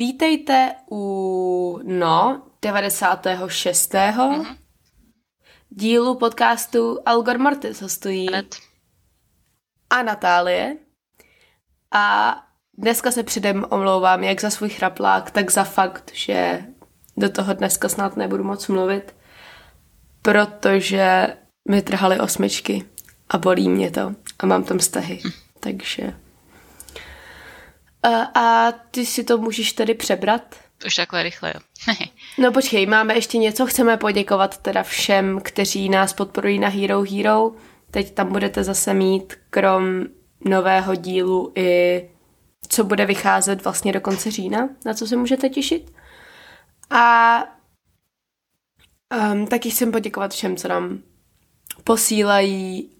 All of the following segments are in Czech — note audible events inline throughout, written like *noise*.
Vítejte u, no, 96. Mm-hmm. dílu podcastu Algor Mortis hostují Hned. a Natálie. A dneska se předem omlouvám jak za svůj chraplák, tak za fakt, že do toho dneska snad nebudu moc mluvit, protože mi trhaly osmičky a bolí mě to a mám tam vztahy. Hm. Takže a, a ty si to můžeš tedy přebrat? Už takhle rychle, jo. *laughs* no počkej, máme ještě něco. Chceme poděkovat teda všem, kteří nás podporují na Hero Hero. Teď tam budete zase mít krom nového dílu i co bude vycházet vlastně do konce října, na co se můžete těšit. A um, taky chcem poděkovat všem, co nám posílají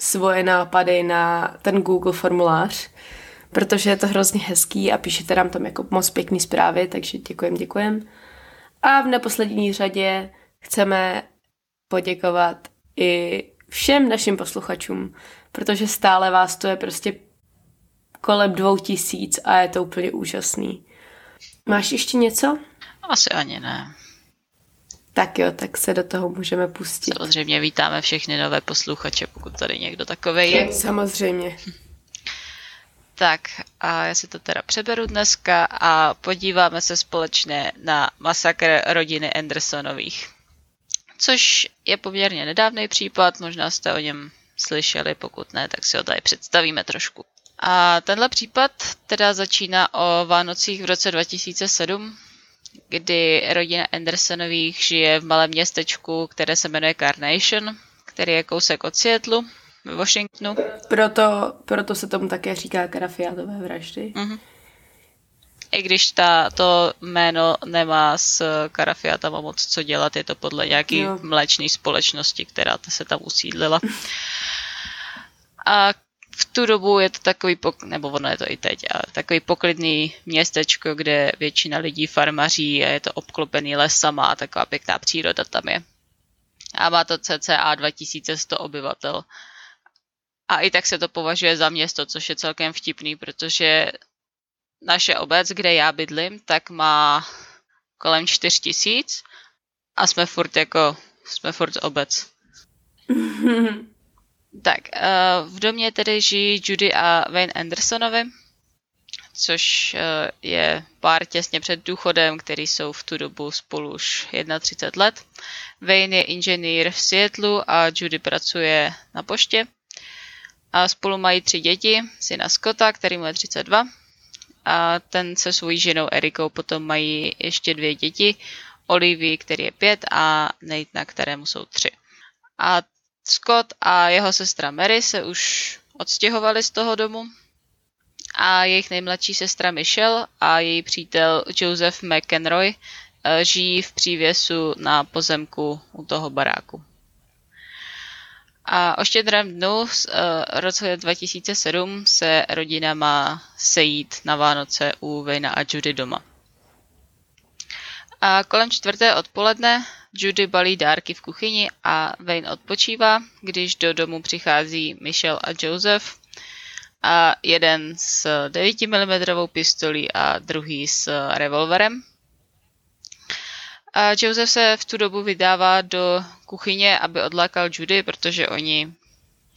svoje nápady na ten Google formulář protože je to hrozně hezký a píšete nám tam jako moc pěkný zprávy, takže děkujem, děkujem. A v neposlední řadě chceme poděkovat i všem našim posluchačům, protože stále vás to je prostě kolem dvou tisíc a je to úplně úžasný. Máš ještě něco? Asi ani ne. Tak jo, tak se do toho můžeme pustit. Samozřejmě vítáme všechny nové posluchače, pokud tady někdo takový je. Samozřejmě. Tak a já si to teda přeberu dneska a podíváme se společně na masakr rodiny Andersonových. Což je poměrně nedávný případ, možná jste o něm slyšeli, pokud ne, tak si ho tady představíme trošku. A tenhle případ teda začíná o Vánocích v roce 2007, kdy rodina Andersonových žije v malém městečku, které se jmenuje Carnation, který je kousek od Seattleu ve Washingtonu. Proto, proto se tomu také říká karafiátové vraždy. Mm-hmm. I když ta, to jméno nemá s karafiátama moc co dělat, je to podle nějaký jo. mléčné společnosti, která se tam usídlila. A v tu dobu je to takový, pok- nebo ono je to i teď, ale takový poklidný městečko, kde většina lidí farmaří a je to obklopený lesama a taková pěkná příroda tam je. A má to cca 2100 obyvatel. A i tak se to považuje za město, což je celkem vtipný, protože naše obec, kde já bydlím, tak má kolem 4 tisíc a jsme furt jako, jsme furt obec. *laughs* tak, eh, v domě tedy žijí Judy a Wayne Andersonovi, což eh, je pár těsně před důchodem, který jsou v tu dobu spolu už 31 let. Wayne je inženýr v Seattleu a Judy pracuje na poště. A spolu mají tři děti, syna Scotta, který mu je 32, a ten se svou ženou Erikou potom mají ještě dvě děti, Olivii, který je pět a Natana, kterému jsou tři. A Scott a jeho sestra Mary se už odstěhovali z toho domu a jejich nejmladší sestra Michelle a její přítel Joseph McEnroy eh, žijí v přívěsu na pozemku u toho baráku. A o štědrém dnu z uh, roce 2007 se rodina má sejít na Vánoce u Vejna a Judy doma. A kolem čtvrté odpoledne Judy balí dárky v kuchyni a Wayne odpočívá, když do domu přichází Michelle a Joseph a jeden s 9 mm pistolí a druhý s revolverem. A Joseph se v tu dobu vydává do kuchyně, aby odlákal Judy, protože oni,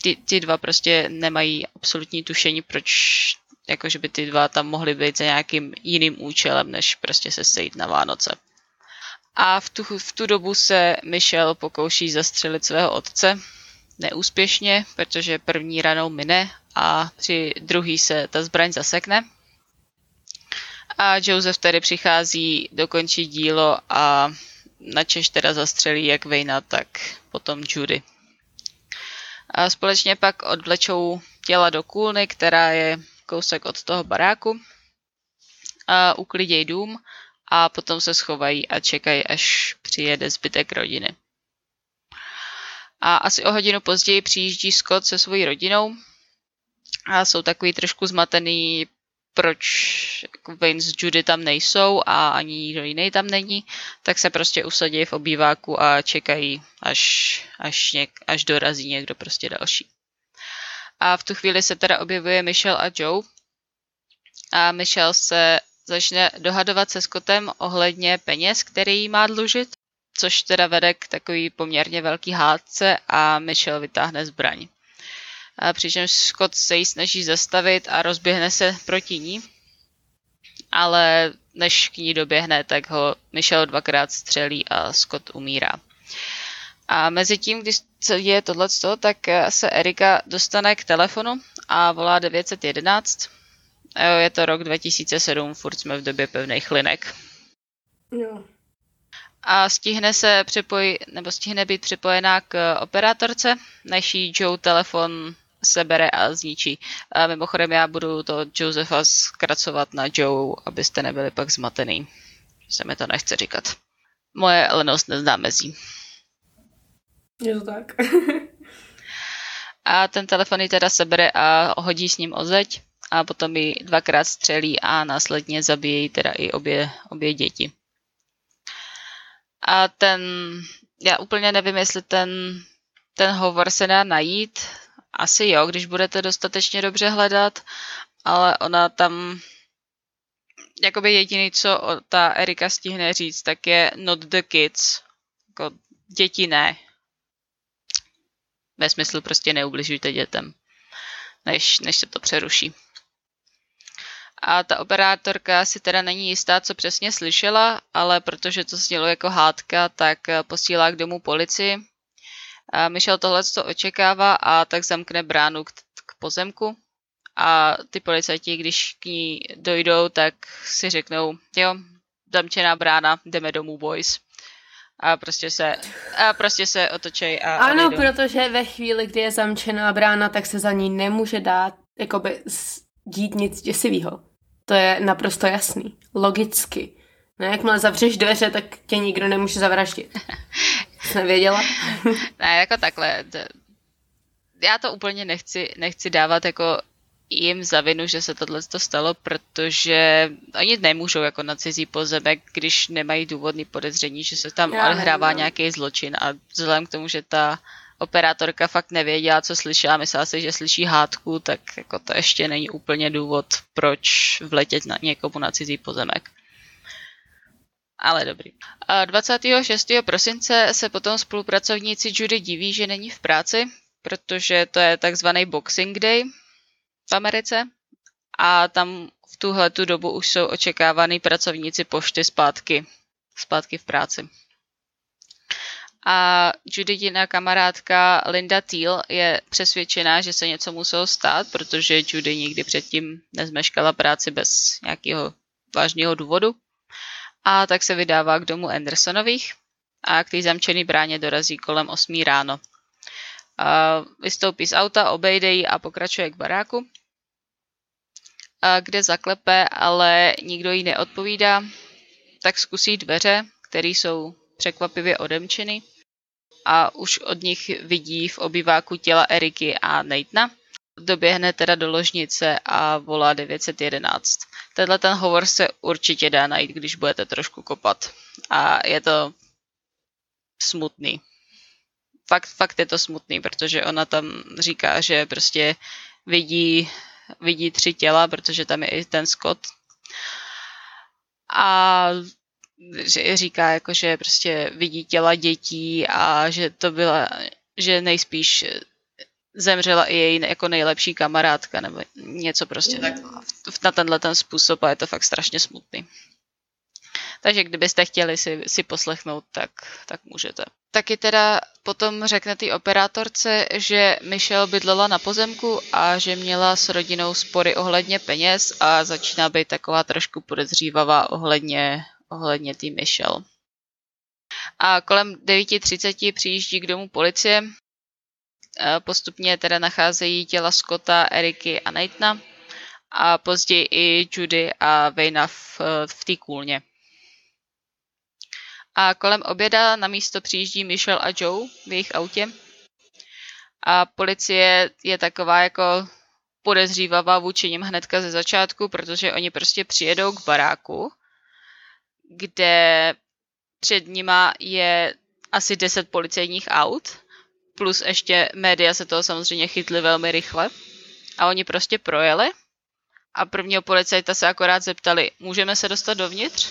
ty, ty dva prostě nemají absolutní tušení, proč jakože by ty dva tam mohly být za nějakým jiným účelem, než prostě se sejít na Vánoce. A v tu, v tu dobu se Michelle pokouší zastřelit svého otce, neúspěšně, protože první ranou mine a při druhý se ta zbraň zasekne a Joseph tedy přichází dokončit dílo a načež teda zastřelí jak Vejna, tak potom Judy. A společně pak odvlečou těla do kůlny, která je kousek od toho baráku. a uklidějí dům a potom se schovají a čekají, až přijede zbytek rodiny. A asi o hodinu později přijíždí Scott se svojí rodinou a jsou takový trošku zmatený, proč jako Wayne s Judy tam nejsou a ani nikdo jiný tam není, tak se prostě usadí v obýváku a čekají, až, až, něk, až dorazí někdo prostě další. A v tu chvíli se teda objevuje Michelle a Joe. A Michelle se začne dohadovat se Scottem ohledně peněz, který jí má dlužit, což teda vede k takový poměrně velký hádce a Michelle vytáhne zbraň. Přičemž Scott se jí snaží zastavit a rozběhne se proti ní, ale než k ní doběhne, tak ho Michelle dvakrát střelí a Scott umírá. A mezi tím, když se děje tohleto, tak se Erika dostane k telefonu a volá 911. A jo, je to rok 2007, furt jsme v době pevných linek. Jo. A stihne se připoj, nebo stihne být připojená k operátorce, než jí Joe telefon sebere a zničí. A mimochodem já budu to Josefa zkracovat na Joe, abyste nebyli pak zmatený. Se mi to nechce říkat. Moje lenost nezná mezí. Je to tak. *laughs* a ten telefon ji teda sebere a hodí s ním o zeď a potom ji dvakrát střelí a následně zabíjí teda i obě, obě děti. A ten, já úplně nevím, jestli ten, ten hovor se dá najít, asi jo, když budete dostatečně dobře hledat, ale ona tam jakoby jediný, co ta Erika stihne říct, tak je not the kids. Jako děti ne. Ve smyslu prostě neubližujte dětem, než, než se to přeruší. A ta operátorka si teda není jistá, co přesně slyšela, ale protože to znělo jako hádka, tak posílá k domu policii. A Michel tohle to očekává a tak zamkne bránu k, k pozemku. A ty policajti, když k ní dojdou, tak si řeknou, jo, zamčená brána, jdeme domů, boys a prostě se, a prostě se otočej a Ano, odejdou. protože ve chvíli, kdy je zamčená brána, tak se za ní nemůže dát jakoby dít nic děsivého. To je naprosto jasný. Logicky. No jakmile zavřeš dveře, tak tě nikdo nemůže zavraždit. *laughs* Jsi *laughs* nevěděla? *laughs* ne, jako takhle. Já to úplně nechci, nechci dávat jako jim za vinu, že se tohle stalo, protože oni nemůžou jako na cizí pozemek, když nemají důvodný podezření, že se tam Já odhrává nevím. No. nějaký zločin a vzhledem k tomu, že ta operátorka fakt nevěděla, co slyšela, myslela si, že slyší hádku, tak jako to ještě není úplně důvod, proč vletět na někomu na cizí pozemek. Ale dobrý. 26. prosince se potom spolupracovníci Judy diví, že není v práci, protože to je takzvaný Boxing Day, v Americe a tam v tuhle tu dobu už jsou očekávaný pracovníci pošty zpátky, zpátky v práci. A Judytina kamarádka Linda Teal je přesvědčená, že se něco muselo stát, protože Judy nikdy předtím nezmeškala práci bez nějakého vážného důvodu. A tak se vydává k domu Andersonových a k té zamčený bráně dorazí kolem 8 ráno. A vystoupí z auta, obejde ji a pokračuje k baráku kde zaklepe, ale nikdo jí neodpovídá, tak zkusí dveře, které jsou překvapivě odemčeny a už od nich vidí v obyváku těla Eriky a Natana. Doběhne teda do ložnice a volá 911. Tenhle ten hovor se určitě dá najít, když budete trošku kopat. A je to smutný. Fakt, fakt je to smutný, protože ona tam říká, že prostě vidí vidí tři těla, protože tam je i ten Scott. A říká, jako, že prostě vidí těla dětí a že to byla, že nejspíš zemřela i její jako nejlepší kamarádka nebo něco prostě tak na tenhle ten způsob a je to fakt strašně smutný. Takže kdybyste chtěli si, si poslechnout, tak, tak můžete. Taky teda potom řekne té operátorce, že Michelle bydlela na pozemku a že měla s rodinou spory ohledně peněz a začíná být taková trošku podezřívavá ohledně, ohledně té Michelle. A kolem 9.30 přijíždí k domu policie. Postupně teda nacházejí těla Scotta, Eriky a Nathana a později i Judy a Vejna v, v té kůlně. A kolem oběda na místo přijíždí Michelle a Joe v jejich autě. A policie je taková jako podezřívavá vůči nim hnedka ze začátku, protože oni prostě přijedou k baráku, kde před nima je asi 10 policejních aut, plus ještě média se toho samozřejmě chytly velmi rychle. A oni prostě projeli a prvního policajta se akorát zeptali, můžeme se dostat dovnitř?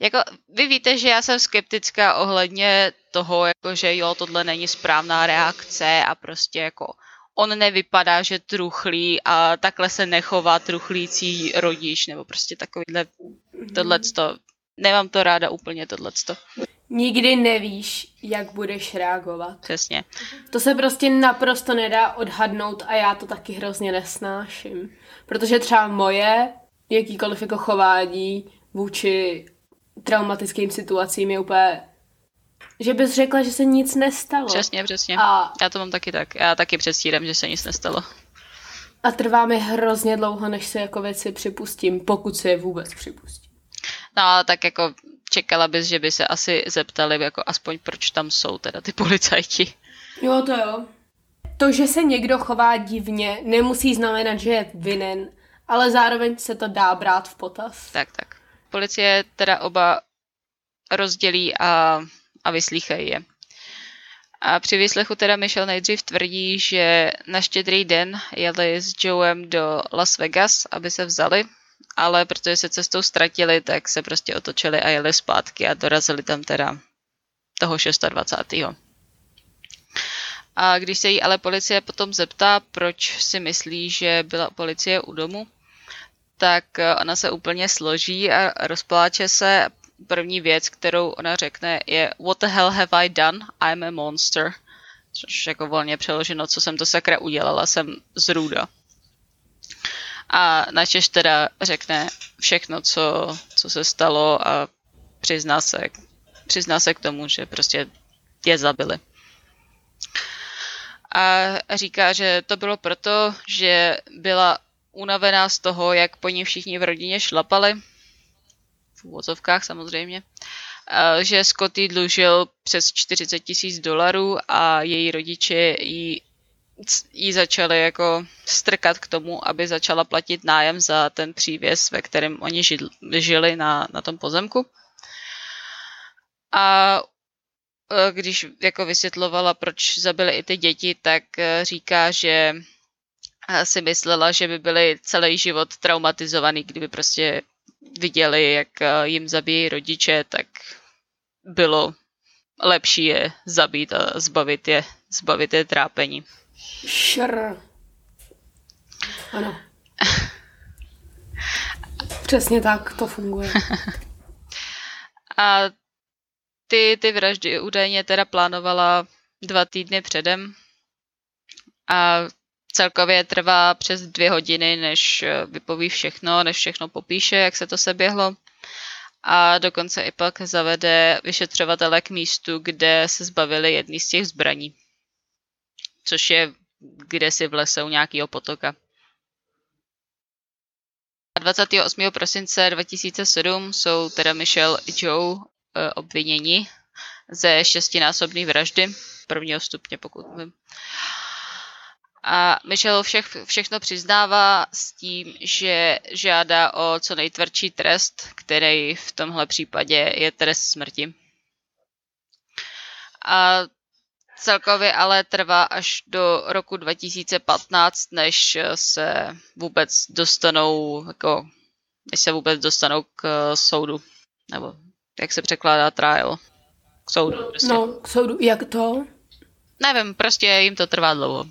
Jako, vy víte, že já jsem skeptická ohledně toho, jako, že jo, tohle není správná reakce a prostě jako on nevypadá, že truchlí a takhle se nechová truchlící rodič, nebo prostě takovýhle tohleto. Nemám to ráda úplně tohleto. Nikdy nevíš, jak budeš reagovat. Přesně. To se prostě naprosto nedá odhadnout a já to taky hrozně nesnáším. Protože třeba moje jakýkoliv jako chování vůči traumatickým situacím je úplně že bys řekla, že se nic nestalo. Přesně, přesně. A... Já to mám taky tak. Já taky předstírám, že se nic nestalo. A trvá mi hrozně dlouho, než se jako věci připustím, pokud se je vůbec připustím. No, tak jako čekala bys, že by se asi zeptali, jako aspoň proč tam jsou teda ty policajti. Jo, to jo. To, že se někdo chová divně, nemusí znamenat, že je vinen, ale zároveň se to dá brát v potaz. Tak, tak. Policie teda oba rozdělí a, a vyslýchají je. A při výslechu teda Michelle nejdřív tvrdí, že na štědrý den jeli s Joem do Las Vegas, aby se vzali, ale protože se cestou ztratili, tak se prostě otočili a jeli zpátky a dorazili tam teda toho 26. A když se jí ale policie potom zeptá, proč si myslí, že byla policie u domu, tak ona se úplně složí a rozpláče se. První věc, kterou ona řekne, je What the hell have I done? I'm a monster. Což jako volně přeloženo, co jsem to sakra udělala, jsem zrůda a načež teda řekne všechno, co, co se stalo a přizná se, přizná se k tomu, že prostě je zabili. A říká, že to bylo proto, že byla unavená z toho, jak po ní všichni v rodině šlapali, v úvozovkách samozřejmě, že Scotty dlužil přes 40 tisíc dolarů a její rodiče jí jí začali jako strkat k tomu, aby začala platit nájem za ten přívěs, ve kterém oni žili na, na tom pozemku. A e, když jako vysvětlovala, proč zabili i ty děti, tak e, říká, že e, si myslela, že by byli celý život traumatizovaný, kdyby prostě viděli, jak jim zabíjí rodiče, tak bylo lepší je zabít a zbavit je, zbavit je trápení. Šr. Ano. Přesně tak to funguje. *laughs* A ty, ty vraždy údajně teda plánovala dva týdny předem a celkově trvá přes dvě hodiny, než vypoví všechno, než všechno popíše, jak se to seběhlo. A dokonce i pak zavede vyšetřovatele k místu, kde se zbavili jedný z těch zbraní. Což je kde si v lese u nějakého potoka. 28. prosince 2007 jsou teda Michelle i Joe e, obviněni ze šestinásobné vraždy prvního stupně, pokud vím. A Michelle všech, všechno přiznává s tím, že žádá o co nejtvrdší trest, který v tomhle případě je trest smrti. A Celkově ale trvá až do roku 2015, než se vůbec dostanou, jako, než se vůbec dostanou k soudu. Nebo jak se překládá trial? K soudu. Prostě. No, k soudu. Jak to? Nevím, prostě jim to trvá dlouho. *laughs*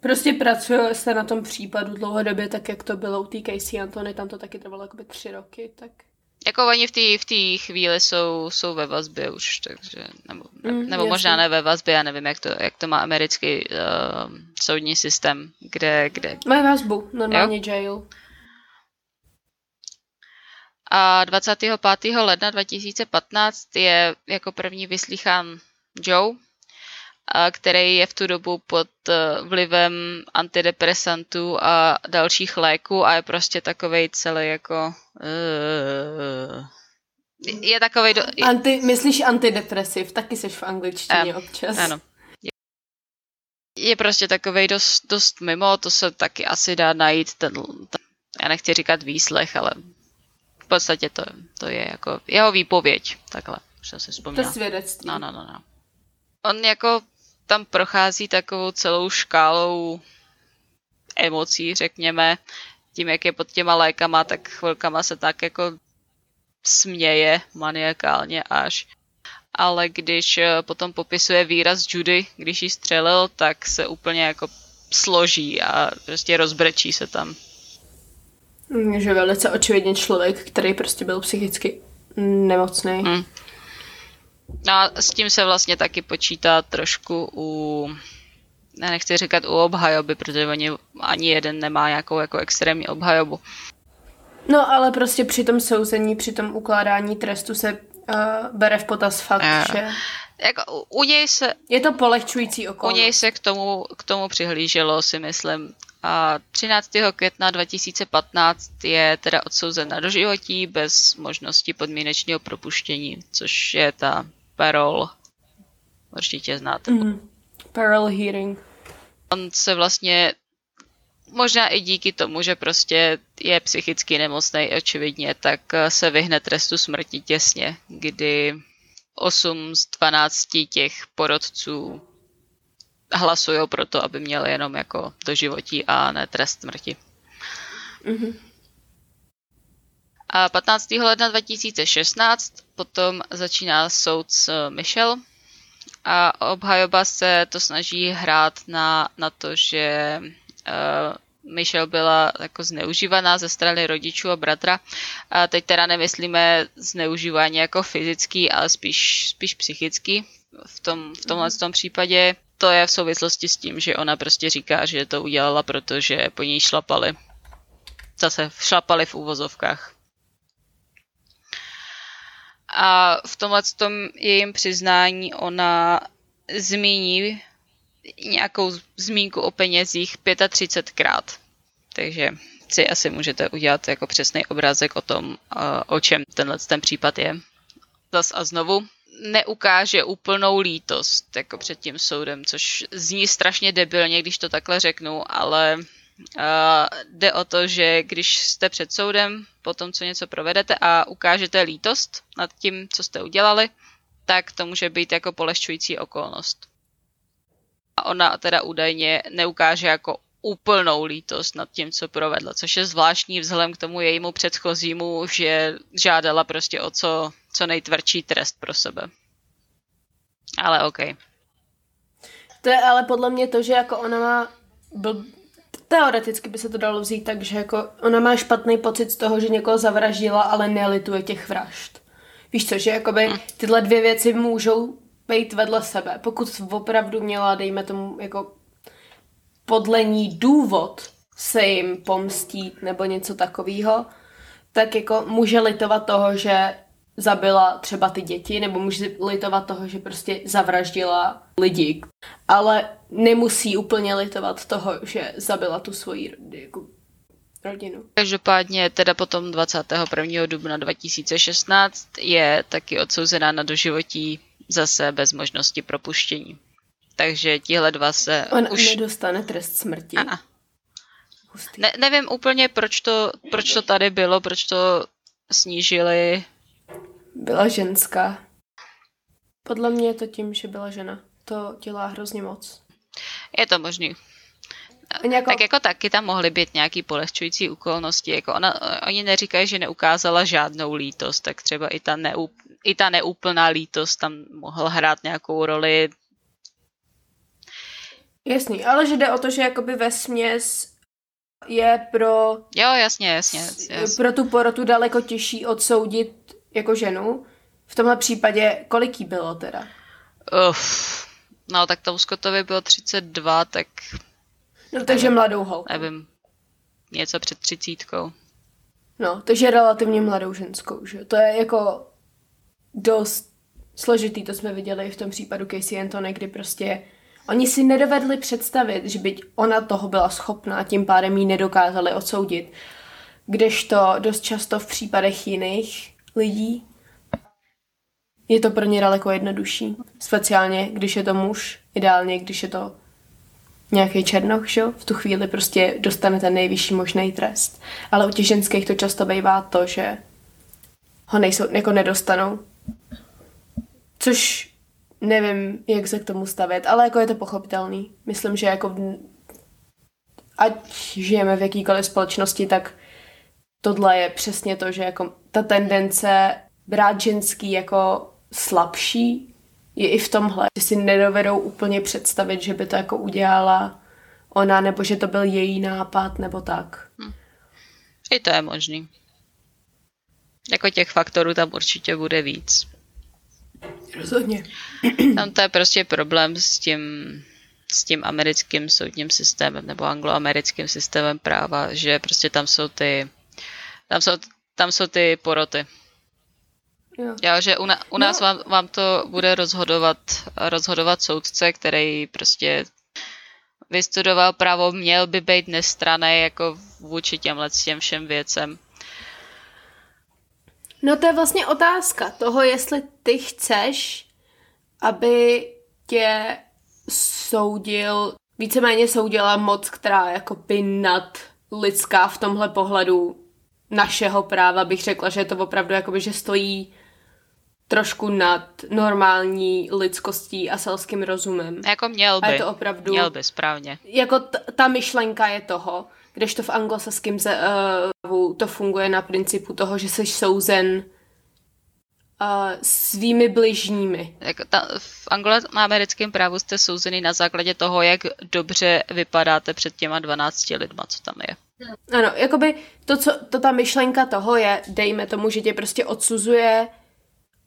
Prostě pracuje se na tom případu dlouhodobě, tak jak to bylo u té Casey Antony, tam to taky trvalo jakoby tři roky, tak... Jako oni v té v tý chvíli jsou, jsou ve vazbě už, takže, nebo, mm, nebo možná ne ve vazbě, já nevím, jak to, jak to má americký uh, soudní systém, kde... kde... Mají vazbu, normálně jo? jail. A 25. ledna 2015 je jako první vyslýchán Joe který je v tu dobu pod eh, vlivem antidepresantů a dalších léků a je prostě takovej celý jako... Uh, je takový... Do... Anti, myslíš antidepresiv, taky seš v angličtině um, občas. Ano. Je, je prostě takový dost, dost mimo, to se taky asi dá najít ten, ten já nechci říkat výslech, ale v podstatě to, to je jako jeho výpověď, takhle, už jsem si vzpomněla. To svědectví. No, no, no, no. On jako tam prochází takovou celou škálou emocí, řekněme, tím, jak je pod těma lékama, tak chvilkama se tak jako směje maniakálně až. Ale když eh, potom popisuje výraz Judy, když ji střelil, tak se úplně jako složí a prostě rozbrečí se tam. Že velice očividně člověk, který prostě byl psychicky nemocný. Mm. No a s tím se vlastně taky počítá trošku u, já nechci říkat u obhajoby, protože oni ani jeden nemá nějakou jako extrémní obhajobu. No ale prostě při tom souzení, při tom ukládání trestu se uh, bere v potaz fakt, uh. že... Jako, u, u něj se... Je to polehčující okolnost. U něj se k tomu, k tomu přihlíželo, si myslím. A 13. května 2015 je teda odsouzen na doživotí bez možnosti podmínečného propuštění, což je ta parole. Určitě znáte. Mm. Parole hearing. On se vlastně možná i díky tomu, že prostě je psychicky nemocný očividně, tak se vyhne trestu smrti těsně, kdy 8 z 12 těch porodců hlasují pro to, aby měli jenom jako doživotí a ne trest smrti. Mm-hmm. A 15. ledna 2016 potom začíná soud s Michelle a obhajoba se to snaží hrát na, na to, že uh, Michelle byla jako zneužívaná ze strany rodičů a bratra. A teď teda nemyslíme zneužívání jako fyzický, ale spíš, spíš psychický. V, tom, v tomhle tom případě to je v souvislosti s tím, že ona prostě říká, že to udělala, protože po ní šlapali. Zase šlapali v úvozovkách. A v tomhle tom jejím přiznání ona zmíní nějakou zmínku o penězích 35krát. Takže si asi můžete udělat jako přesný obrázek o tom, o čem tenhle ten případ je. Zas a znovu neukáže úplnou lítost jako před tím soudem, což zní strašně debilně, když to takhle řeknu, ale uh, jde o to, že když jste před soudem po tom, co něco provedete a ukážete lítost nad tím, co jste udělali, tak to může být jako polehčující okolnost. A ona teda údajně neukáže jako úplnou lítost nad tím, co provedla, což je zvláštní vzhledem k tomu jejímu předchozímu, že žádala prostě o co, co nejtvrdší trest pro sebe. Ale OK. To je ale podle mě to, že jako ona má bl... teoreticky by se to dalo vzít tak, že jako ona má špatný pocit z toho, že někoho zavraždila, ale nelituje těch vražd. Víš co, že jakoby hm. tyhle dvě věci můžou být vedle sebe. Pokud opravdu měla, dejme tomu, jako podle ní důvod se jim pomstít nebo něco takového, tak jako může litovat toho, že zabila třeba ty děti, nebo může litovat toho, že prostě zavraždila lidi. Ale nemusí úplně litovat toho, že zabila tu svoji jako, rodinu. Každopádně teda potom 21. dubna 2016 je taky odsouzená na doživotí zase bez možnosti propuštění. Takže tihle dva se On už... nedostane trest smrti. Aha. Ne, nevím úplně, proč to, proč to tady bylo, proč to snížili. Byla ženská. Podle mě je to tím, že byla žena. To dělá hrozně moc. Je to možný. Nějako... Tak jako taky tam mohly být nějaký polehčující okolnosti. Jako ona, oni neříkají, že neukázala žádnou lítost, tak třeba i ta, neú, i ta neúplná lítost tam mohla hrát nějakou roli. Jasný, ale že jde o to, že jakoby ve směs je pro... Jo, jasně, jasně. jasně. Pro tu porotu daleko těžší odsoudit jako ženu. V tomhle případě, kolik jí bylo teda? Uf, no tak tomu Scottovi bylo 32, tak... No takže nevím, mladou holku. Nevím, něco před třicítkou. No, takže relativně mladou ženskou, že? To je jako dost složitý, to jsme viděli v tom případu Casey Antony, kdy prostě oni si nedovedli představit, že by ona toho byla schopná tím pádem ji nedokázali odsoudit. Kdežto dost často v případech jiných lidí je to pro ně daleko jednodušší. Speciálně, když je to muž, ideálně, když je to nějaký černoch, že? v tu chvíli prostě dostane ten nejvyšší možný trest. Ale u těch ženských to často bývá to, že ho nejsou, jako nedostanou. Což nevím, jak se k tomu stavět, ale jako je to pochopitelný. Myslím, že jako ať žijeme v jakýkoliv společnosti, tak tohle je přesně to, že jako ta tendence brát ženský jako slabší je i v tomhle, že si nedovedou úplně představit, že by to jako udělala ona, nebo že to byl její nápad, nebo tak. Hm. I to je možný. Jako těch faktorů tam určitě bude víc. Rozhodně. Tam to je prostě problém s tím, s tím americkým soudním systémem nebo angloamerickým systémem práva, že prostě tam jsou ty tam jsou, tam jsou ty poroty. Jo. Já, že u, na, u nás no. vám, vám to bude rozhodovat, rozhodovat soudce, který prostě vystudoval právo, měl by být nestraný jako vůči těmhle těm všem věcem. No to je vlastně otázka toho, jestli ty chceš, aby tě soudil, víceméně soudila moc, která jako by nad lidská v tomhle pohledu našeho práva bych řekla, že je to opravdu jakoby, že stojí trošku nad normální lidskostí a selským rozumem. Jako měl by. A je to opravdu... Měl by, správně. Jako t- ta myšlenka je toho, kdežto v anglosaském uh, to funguje na principu toho, že jsi souzen uh, svými bližními. Jako ta, v angloamerickém právu jste souzený na základě toho, jak dobře vypadáte před těma 12 lidma, co tam je. Ano, jakoby to, co, to ta myšlenka toho je, dejme tomu, že tě prostě odsuzuje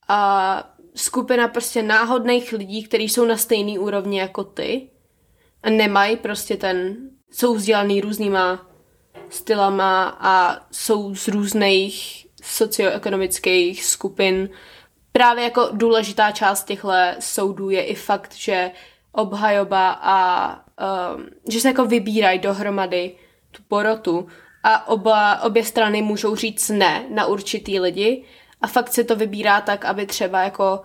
a skupina prostě náhodných lidí, kteří jsou na stejný úrovni jako ty a nemají prostě ten, jsou vzdělaný různýma stylama a jsou z různých socioekonomických skupin. Právě jako důležitá část těchto soudů je i fakt, že obhajoba a um, že se jako vybírají dohromady tu porotu a oba, obě strany můžou říct ne na určitý lidi a fakt se to vybírá tak, aby třeba jako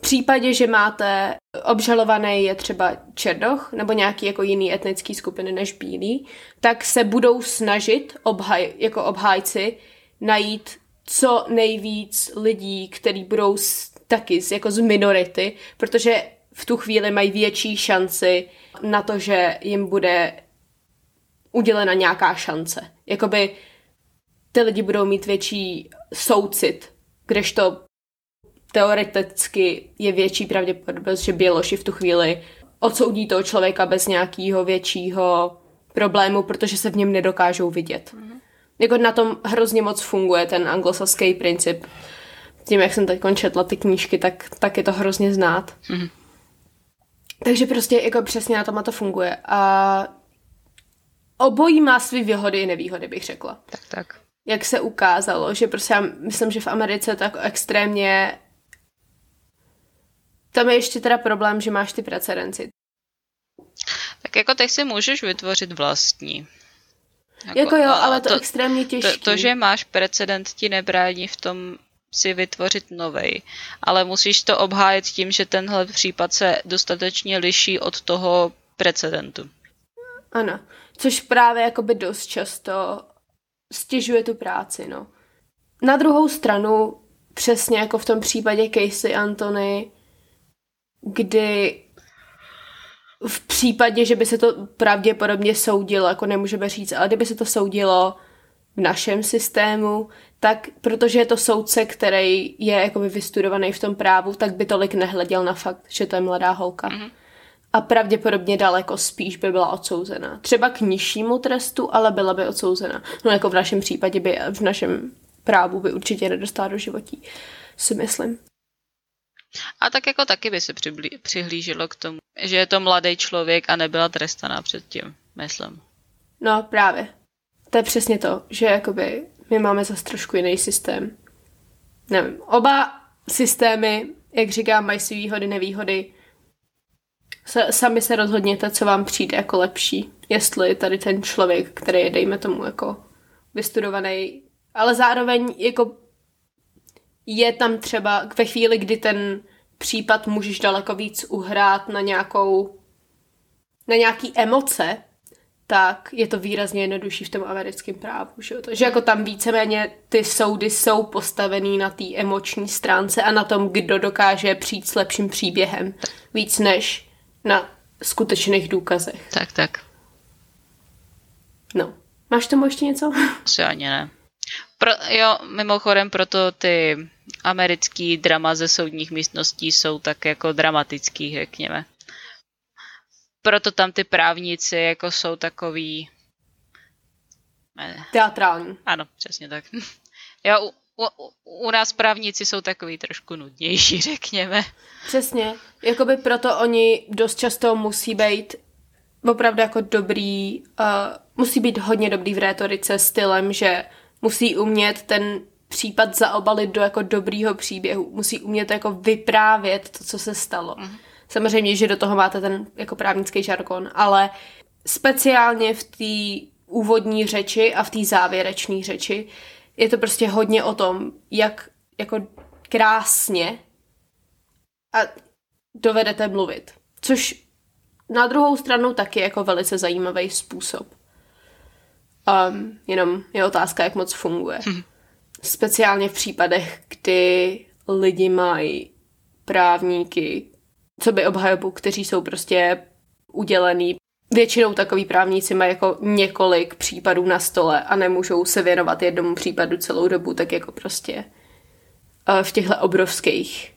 v případě, že máte obžalovaný je třeba čerdoch nebo nějaký jako jiný etnický skupiny než bílý, tak se budou snažit obhaj, jako obhájci najít co nejvíc lidí, kteří budou z, taky z, jako z minority, protože v tu chvíli mají větší šanci na to, že jim bude udělena nějaká šance. Jakoby ty lidi budou mít větší soucit, kdežto teoreticky je větší pravděpodobnost, že Běloši v tu chvíli odsoudí toho člověka bez nějakého většího problému, protože se v něm nedokážou vidět. Mm-hmm. Jako na tom hrozně moc funguje ten anglosaský princip. Tím, jak jsem teď četla ty knížky, tak, tak je to hrozně znát. Mm-hmm. Takže prostě jako přesně na tom to funguje. A obojí má své výhody i nevýhody, bych řekla. Tak, tak. Jak se ukázalo, že prostě já myslím, že v Americe tak extrémně tam je ještě teda problém, že máš ty precedenci. Tak jako teď si můžeš vytvořit vlastní. Jako, jako jo, ale to, to extrémně těžké. To, to, že máš precedent, ti nebrání v tom si vytvořit novej, ale musíš to obhájit tím, že tenhle případ se dostatečně liší od toho precedentu. Ano, což právě jakoby dost často stěžuje tu práci, no. Na druhou stranu, přesně jako v tom případě Casey Antony, kdy v případě, že by se to pravděpodobně soudilo, jako nemůžeme říct, ale kdyby se to soudilo v našem systému, tak protože je to soudce, který je jakoby vystudovaný v tom právu, tak by tolik nehleděl na fakt, že to je mladá holka. Mm-hmm a pravděpodobně daleko spíš by byla odsouzena. Třeba k nižšímu trestu, ale byla by odsouzena. No jako v našem případě by, v našem právu by určitě nedostala do životí, si myslím. A tak jako taky by se přiblí, přihlíželo k tomu, že je to mladý člověk a nebyla trestaná předtím, myslím. No právě. To je přesně to, že jakoby my máme zase trošku jiný systém. Nevím, oba systémy jak říkám, mají si výhody, nevýhody. Se, sami se rozhodněte, co vám přijde jako lepší. Jestli tady ten člověk, který je, dejme tomu, jako vystudovaný, ale zároveň jako je tam třeba ve chvíli, kdy ten případ můžeš daleko víc uhrát na nějakou na nějaký emoce, tak je to výrazně jednodušší v tom americkém právu. Že, to, že jako tam víceméně ty soudy jsou postavený na té emoční stránce a na tom, kdo dokáže přijít s lepším příběhem. Víc než na skutečných důkazech. Tak, tak. No. Máš tomu ještě něco? Asi ani ne. Pro, jo, mimochodem proto ty americký drama ze soudních místností jsou tak jako dramatický, řekněme proto tam ty právníci jako jsou takový... Teatrální. Ano, přesně tak. *laughs* Jo, u, u, u nás právníci jsou takový trošku nudnější, *laughs* řekněme. Přesně. Jakoby proto oni dost často musí být opravdu jako dobrý, uh, musí být hodně dobrý v rétorice stylem, že musí umět ten případ zaobalit do jako dobrýho příběhu. Musí umět jako vyprávět to, co se stalo. Mm. Samozřejmě, že do toho máte ten jako právnický žargon, ale speciálně v té úvodní řeči a v té závěrečné řeči je to prostě hodně o tom, jak jako krásně a dovedete mluvit. Což na druhou stranu taky jako velice zajímavý způsob. Um, jenom je otázka, jak moc funguje. Hm. Speciálně v případech, kdy lidi mají právníky, co by obhajobu, kteří jsou prostě udělený. Většinou takový právníci mají jako několik případů na stole a nemůžou se věnovat jednomu případu celou dobu, tak jako prostě eh, v těchto obrovských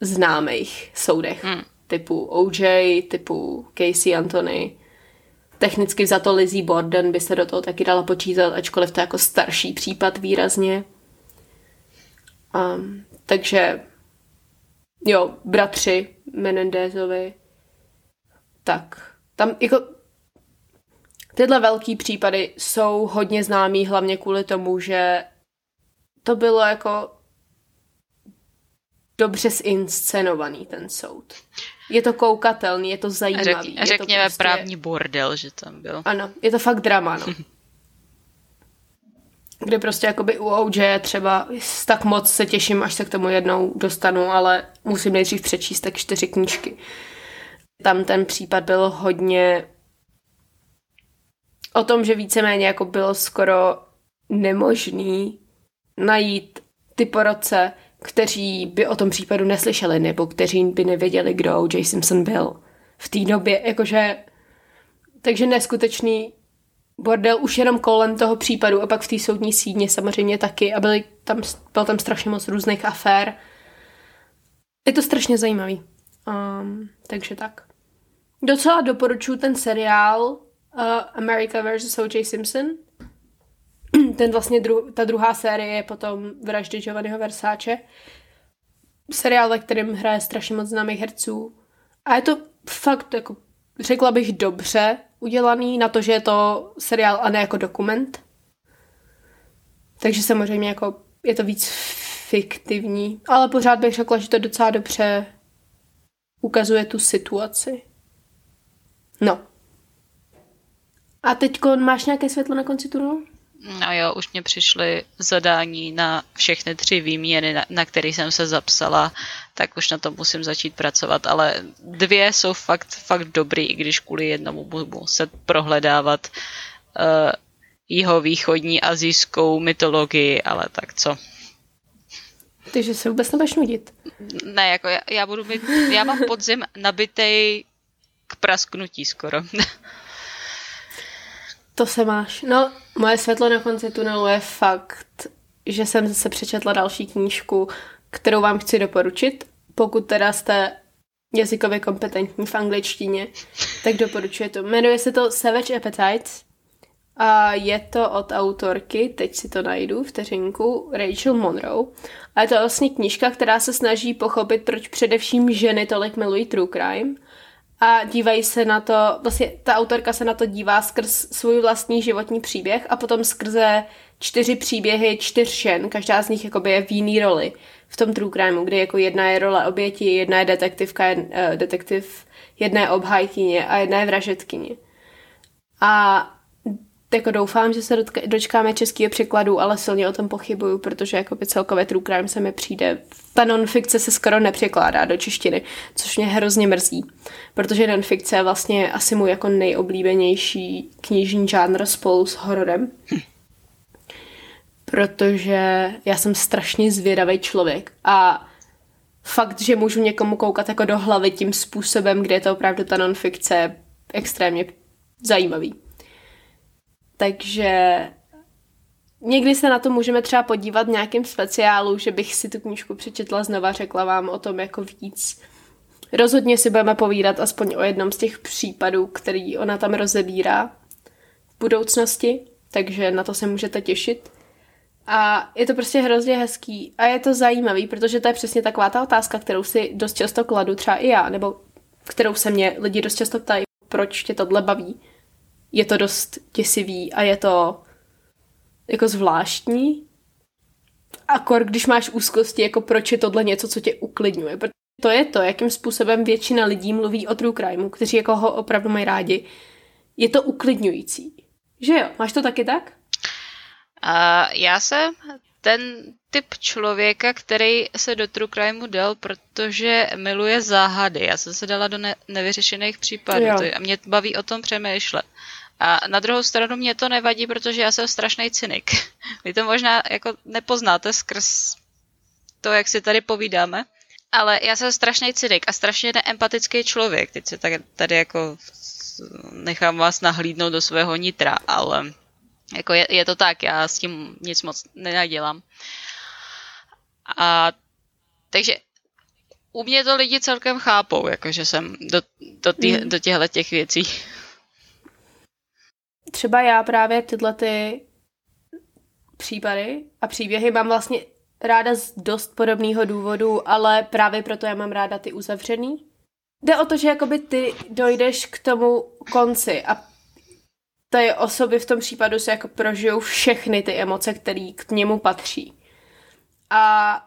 známých soudech. Hmm. Typu OJ, typu Casey Anthony. Technicky za to Lizzie Borden by se do toho taky dala počítat, ačkoliv to je jako starší případ výrazně. Um, takže jo, bratři Menendezovi, tak tam jako tyhle velký případy jsou hodně známý hlavně kvůli tomu, že to bylo jako dobře zinscenovaný ten soud. Je to koukatelný, je to zajímavý. Řek, řekněme je to prostě... právní bordel, že tam byl. Ano, je to fakt drama, no. *laughs* kde prostě jakoby u OJ třeba tak moc se těším, až se k tomu jednou dostanu, ale musím nejdřív přečíst tak čtyři knížky. Tam ten případ byl hodně o tom, že víceméně jako bylo skoro nemožný najít ty porodce, kteří by o tom případu neslyšeli, nebo kteří by nevěděli, kdo O.J. Simpson byl v té době. Jakože, takže neskutečný bordel už jenom kolem toho případu a pak v té soudní sídně samozřejmě taky a byly tam, byl tam strašně moc různých afér. Je to strašně zajímavý. Um, takže tak. Docela doporučuji ten seriál uh, America vs. O.J. Simpson. *clears throat* ten vlastně dru- ta druhá série je potom Vraždy Giovanniho Versace. Seriál, ve kterém hraje strašně moc známých herců. A je to fakt, jako řekla bych, dobře udělaný na to, že je to seriál a ne jako dokument. Takže samozřejmě jako je to víc fiktivní, ale pořád bych řekla, že to docela dobře ukazuje tu situaci. No. A teď máš nějaké světlo na konci tunelu? No jo, už mě přišly zadání na všechny tři výměny, na, na které jsem se zapsala, tak už na to musím začít pracovat, ale dvě jsou fakt, fakt dobrý, i když kvůli jednomu budu muset prohledávat uh, jeho východní azijskou mytologii, ale tak co. Takže se vůbec nebudeš nudit. Ne, jako já, já budu mít, já mám podzim nabitej k prasknutí skoro. *laughs* To se máš. No, moje světlo na konci tunelu je fakt, že jsem zase přečetla další knížku, kterou vám chci doporučit. Pokud teda jste jazykově kompetentní v angličtině, tak doporučuji to. Jmenuje se to Savage Appetites a je to od autorky, teď si to najdu, vteřinku, Rachel Monroe. A je to vlastně knížka, která se snaží pochopit, proč především ženy tolik milují true crime a dívají se na to, vlastně ta autorka se na to dívá skrz svůj vlastní životní příběh a potom skrze čtyři příběhy čtyř žen, každá z nich jakoby je v jiný roli v tom true crimeu, kde jako jedna je role oběti, jedna je detektivka, je, uh, detektiv, jedna je obhajkyně a jedna je vražetkyně. A jako doufám, že se dočkáme českého překladu, ale silně o tom pochybuju, protože jako by celkově true crime se mi přijde. Ta nonfikce se skoro nepřekládá do češtiny, což mě hrozně mrzí, protože nonfikce je vlastně asi můj jako nejoblíbenější knižní žánr spolu s hororem. Protože já jsem strašně zvědavý člověk a fakt, že můžu někomu koukat jako do hlavy tím způsobem, kde je to opravdu ta nonfikce extrémně zajímavý. Takže někdy se na to můžeme třeba podívat v nějakém speciálu, že bych si tu knížku přečetla znova, řekla vám o tom jako víc. Rozhodně si budeme povídat aspoň o jednom z těch případů, který ona tam rozebírá v budoucnosti, takže na to se můžete těšit. A je to prostě hrozně hezký a je to zajímavý, protože to je přesně taková ta otázka, kterou si dost často kladu, třeba i já, nebo kterou se mě lidi dost často ptají, proč tě tohle baví je to dost děsivý a je to jako zvláštní. Akor, když máš úzkosti, jako proč je tohle něco, co tě uklidňuje. Protože to je to, jakým způsobem většina lidí mluví o true crimeu, kteří jako ho opravdu mají rádi. Je to uklidňující. Že jo? Máš to taky tak? Uh, já jsem ten typ člověka, který se do true crimeu dal, protože miluje záhady. Já jsem se dala do ne- nevyřešených případů to, a mě baví o tom přemýšlet. A na druhou stranu mě to nevadí, protože já jsem strašný cynik. *laughs* Vy to možná jako nepoznáte skrz to, jak si tady povídáme, ale já jsem strašný cynik a strašně neempatický člověk. Teď se tady jako nechám vás nahlídnout do svého nitra, ale jako je, je to tak, já s tím nic moc nenadělám. A takže u mě to lidi celkem chápou, jakože jsem do, do, tý, mm. do těchto těch věcí třeba já právě tyhle ty případy a příběhy mám vlastně ráda z dost podobného důvodu, ale právě proto já mám ráda ty uzavřený. Jde o to, že jakoby ty dojdeš k tomu konci a ty osoby v tom případu se jako prožijou všechny ty emoce, které k němu patří. A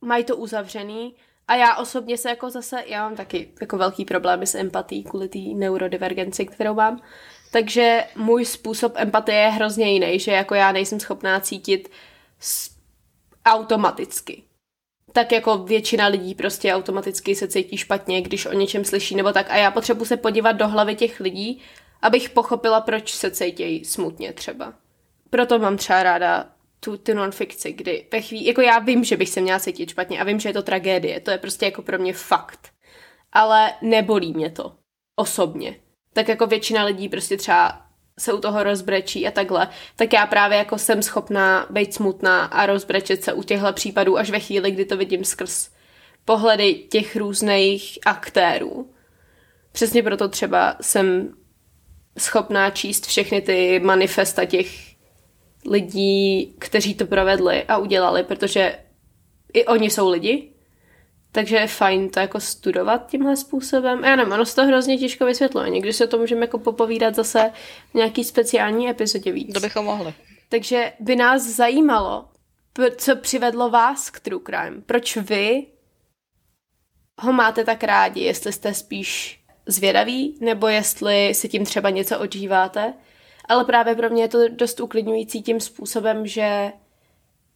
mají to uzavřený a já osobně se jako zase, já mám taky jako velký problémy s empatí kvůli té neurodivergenci, kterou mám. Takže můj způsob empatie je hrozně jiný, že jako já nejsem schopná cítit automaticky. Tak jako většina lidí prostě automaticky se cítí špatně, když o něčem slyší nebo tak. A já potřebuji se podívat do hlavy těch lidí, abych pochopila, proč se cítějí smutně třeba. Proto mám třeba ráda tu, tu non-fikci, kdy ve chvíli, jako já vím, že bych se měla cítit špatně a vím, že je to tragédie, to je prostě jako pro mě fakt. Ale nebolí mě to. Osobně tak jako většina lidí prostě třeba se u toho rozbrečí a takhle, tak já právě jako jsem schopná být smutná a rozbrečet se u těchto případů až ve chvíli, kdy to vidím skrz pohledy těch různých aktérů. Přesně proto třeba jsem schopná číst všechny ty manifesta těch lidí, kteří to provedli a udělali, protože i oni jsou lidi takže je fajn to jako studovat tímhle způsobem. Já nevím, ono se to hrozně těžko vysvětluje. Někdy se to můžeme jako popovídat zase v nějaký speciální epizodě víc. To bychom mohli. Takže by nás zajímalo, co přivedlo vás k True Crime. Proč vy ho máte tak rádi? Jestli jste spíš zvědaví, nebo jestli si tím třeba něco odžíváte. Ale právě pro mě je to dost uklidňující tím způsobem, že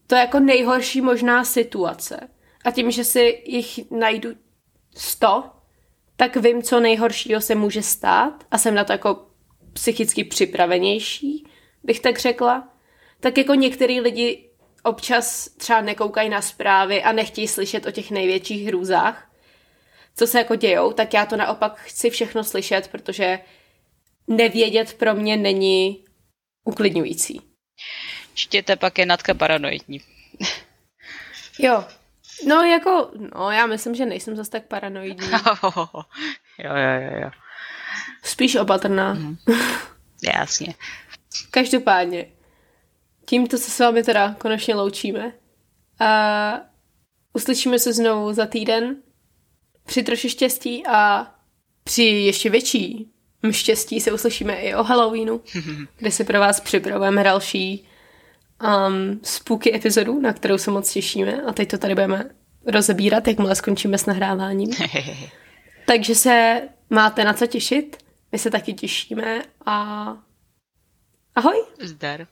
to je jako nejhorší možná situace a tím, že si jich najdu sto, tak vím, co nejhoršího se může stát a jsem na to jako psychicky připravenější, bych tak řekla. Tak jako některý lidi občas třeba nekoukají na zprávy a nechtějí slyšet o těch největších hrůzách, co se jako dějou, tak já to naopak chci všechno slyšet, protože nevědět pro mě není uklidňující. Čtěte pak je Natka paranoidní. *laughs* jo, No jako, no já myslím, že nejsem zase tak paranoidní. *laughs* jo, jo, jo, jo. Spíš opatrná. Mm. *laughs* Jasně. Každopádně, tímto se s vámi teda konečně loučíme. A uslyšíme se znovu za týden. Při troši štěstí a při ještě větší štěstí se uslyšíme i o Halloweenu, *laughs* kde si pro vás připravujeme další um, spooky epizodu, na kterou se moc těšíme a teď to tady budeme rozebírat, jakmile skončíme s nahráváním. *laughs* Takže se máte na co těšit, my se taky těšíme a ahoj! Zdar.